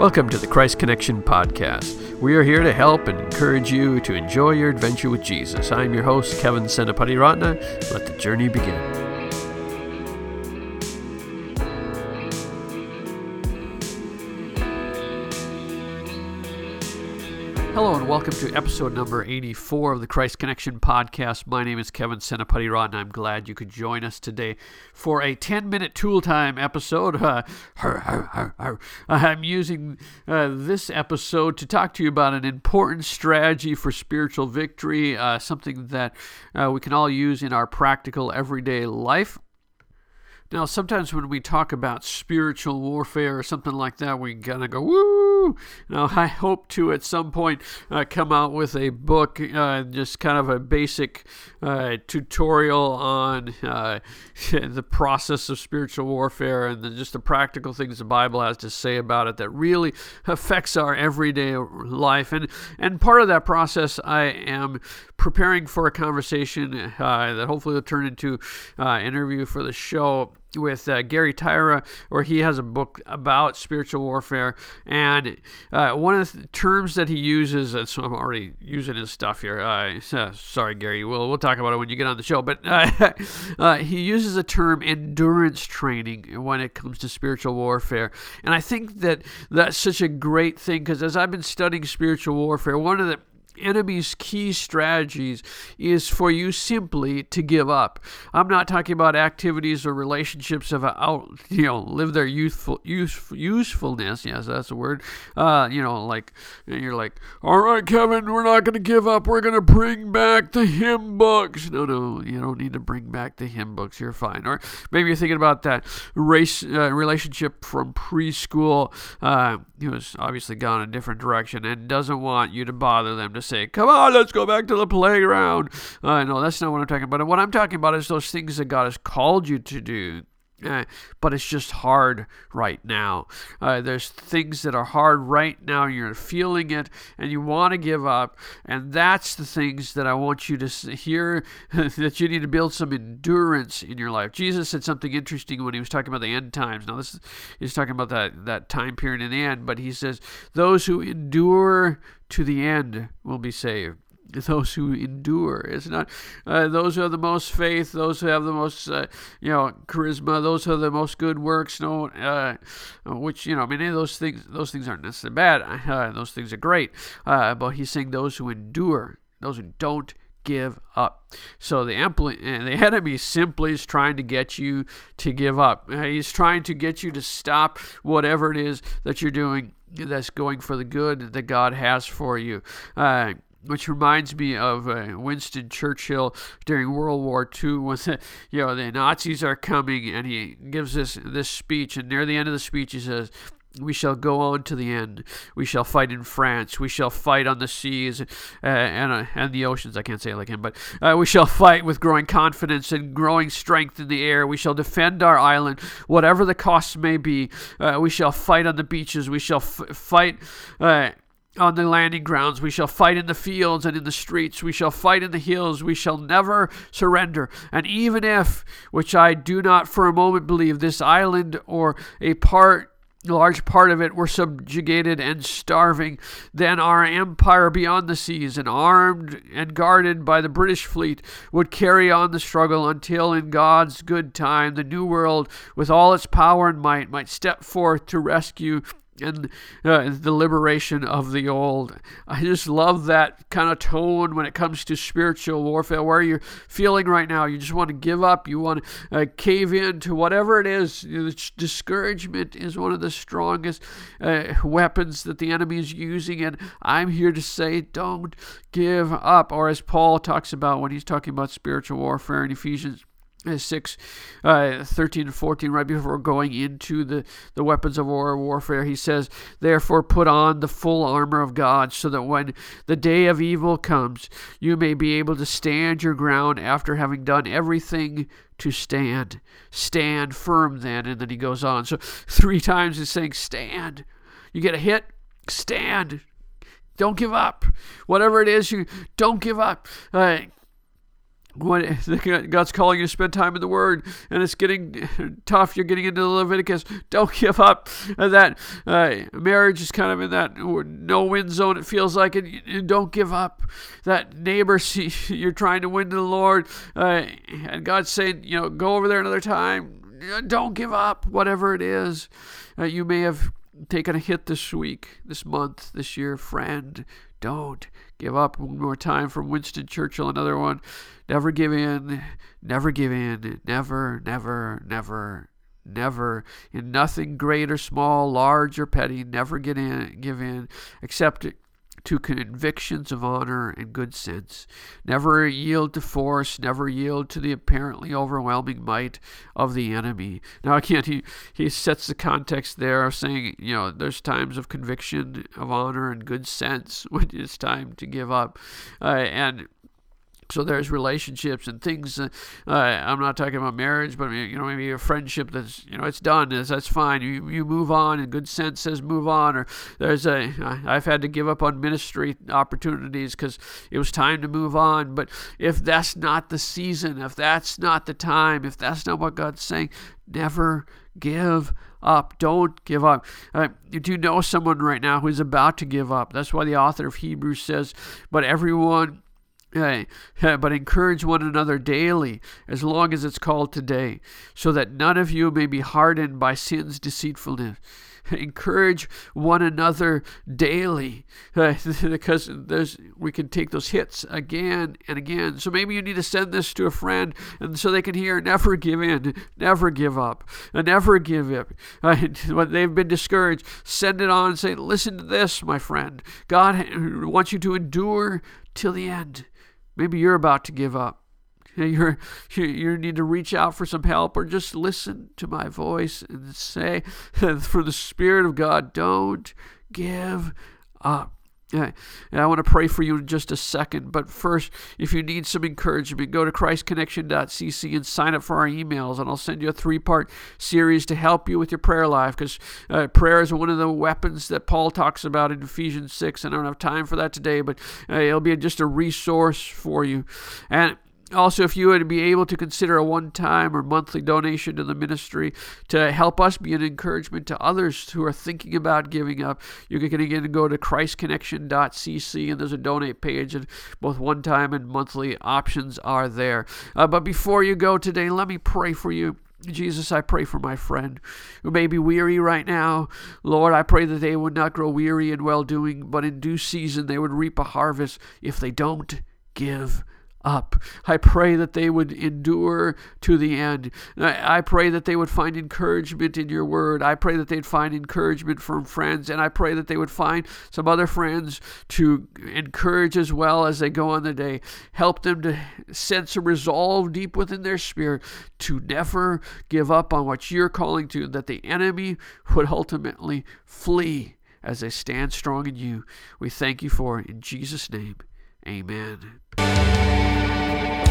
Welcome to the Christ Connection Podcast. We are here to help and encourage you to enjoy your adventure with Jesus. I'm your host, Kevin Senapatiratne. Let the journey begin. Hello and welcome to episode number 84 of the Christ Connection podcast. My name is Kevin Senapati and I'm glad you could join us today for a 10 minute tool time episode. Uh, I'm using uh, this episode to talk to you about an important strategy for spiritual victory, uh, something that uh, we can all use in our practical everyday life. Now, sometimes when we talk about spiritual warfare or something like that, we kind of go, woo! Now, I hope to at some point uh, come out with a book, uh, just kind of a basic uh, tutorial on uh, the process of spiritual warfare and the, just the practical things the Bible has to say about it that really affects our everyday life. And, and part of that process, I am preparing for a conversation uh, that hopefully will turn into an uh, interview for the show with uh, Gary Tyra, where he has a book about spiritual warfare. And uh, one of the terms that he uses, and so I'm already using his stuff here. Uh, sorry, Gary. We'll, we'll talk about it when you get on the show. But uh, he uses the term endurance training when it comes to spiritual warfare. And I think that that's such a great thing because as I've been studying spiritual warfare, one of the enemy's key strategies is for you simply to give up. I'm not talking about activities or relationships of out, you know, live their youthful use, usefulness. Yes, that's a word. Uh, you know, like you're like, all right, Kevin, we're not going to give up. We're going to bring back the hymn books. No, no, you don't need to bring back the hymn books. You're fine. Or maybe you're thinking about that race uh, relationship from preschool. Uh, who's obviously gone a different direction and doesn't want you to bother them to say, come on, let's go back to the playground. Uh, no, that's not what I'm talking about. What I'm talking about is those things that God has called you to do. Uh, but it's just hard right now. Uh, there's things that are hard right now. You're feeling it and you want to give up. And that's the things that I want you to hear that you need to build some endurance in your life. Jesus said something interesting when he was talking about the end times. Now, this is, he's talking about that, that time period in the end, but he says, Those who endure to the end will be saved those who endure. It's not uh, those who have the most faith, those who have the most, uh, you know, charisma, those who have the most good works. No, uh, which you know, I mean, those things, those things aren't necessarily bad. Uh, those things are great. Uh, but he's saying those who endure, those who don't give up. So the ampli- the enemy simply is trying to get you to give up. Uh, he's trying to get you to stop whatever it is that you're doing that's going for the good that God has for you. Uh, which reminds me of uh, Winston Churchill during World War II when the, you know the Nazis are coming and he gives this this speech and near the end of the speech he says we shall go on to the end. We shall fight in France. We shall fight on the seas uh, and uh, and the oceans. I can't say it like him, but uh, we shall fight with growing confidence and growing strength in the air. We shall defend our island, whatever the costs may be. Uh, we shall fight on the beaches. We shall f- fight uh, on the landing grounds. We shall fight in the fields and in the streets. We shall fight in the hills. We shall never surrender. And even if, which I do not for a moment believe, this island or a part a large part of it were subjugated and starving. Then our empire beyond the seas, and armed and guarded by the British fleet, would carry on the struggle until, in God's good time, the New World, with all its power and might, might step forth to rescue and uh, the liberation of the old. I just love that kind of tone when it comes to spiritual warfare, where you're feeling right now. You just want to give up. You want to uh, cave in to whatever it is. You know, discouragement is one of the strongest uh, weapons that the enemy is using, and I'm here to say, don't give up. Or as Paul talks about when he's talking about spiritual warfare in Ephesians 6 uh, 13 and 14 right before going into the, the weapons of war warfare he says therefore put on the full armor of god so that when the day of evil comes you may be able to stand your ground after having done everything to stand. Stand firm then. And then he goes on. So three times he's saying stand. You get a hit? Stand. Don't give up. Whatever it is you don't give up. Uh, when God's calling you to spend time in the Word and it's getting tough, you're getting into the Leviticus, don't give up. That uh, marriage is kind of in that no win zone, it feels like, and don't give up. That neighbor, you're trying to win to the Lord, uh, and God's saying, you know, go over there another time. Don't give up, whatever it is. Uh, you may have taken a hit this week, this month, this year, friend. Don't give up. One more time from Winston Churchill, another one. Never give in, never give in, never, never, never, never. In nothing great or small, large or petty, never get in, give in, except to convictions of honor and good sense. Never yield to force, never yield to the apparently overwhelming might of the enemy. Now, again, he, he sets the context there of saying, you know, there's times of conviction, of honor, and good sense when it's time to give up. Uh, and so there's relationships and things. Uh, uh, I'm not talking about marriage, but you know maybe a friendship that's you know it's done. That's fine. You you move on, and good sense says move on. Or there's a I've had to give up on ministry opportunities because it was time to move on. But if that's not the season, if that's not the time, if that's not what God's saying, never give up. Don't give up. Uh, you do know someone right now who's about to give up. That's why the author of Hebrews says, "But everyone." But encourage one another daily, as long as it's called today, so that none of you may be hardened by sin's deceitfulness. Encourage one another daily, uh, because there's we can take those hits again and again. So maybe you need to send this to a friend, and so they can hear, never give in, never give up, uh, never give up. Uh, when they've been discouraged, send it on and say, listen to this, my friend. God wants you to endure till the end. Maybe you're about to give up. You're, you need to reach out for some help or just listen to my voice and say, for the Spirit of God, don't give up. And I want to pray for you in just a second. But first, if you need some encouragement, go to ChristConnection.cc and sign up for our emails, and I'll send you a three part series to help you with your prayer life because uh, prayer is one of the weapons that Paul talks about in Ephesians 6. And I don't have time for that today, but uh, it'll be just a resource for you. And also, if you would be able to consider a one time or monthly donation to the ministry to help us be an encouragement to others who are thinking about giving up, you can again go to ChristConnection.cc and there's a donate page, and both one time and monthly options are there. Uh, but before you go today, let me pray for you. Jesus, I pray for my friend who may be weary right now. Lord, I pray that they would not grow weary in well doing, but in due season they would reap a harvest if they don't give up. I pray that they would endure to the end. I pray that they would find encouragement in your word. I pray that they'd find encouragement from friends, and I pray that they would find some other friends to encourage as well as they go on the day. Help them to sense a resolve deep within their spirit to never give up on what you're calling to, that the enemy would ultimately flee as they stand strong in you. We thank you for it in Jesus' name. Amen. Thank you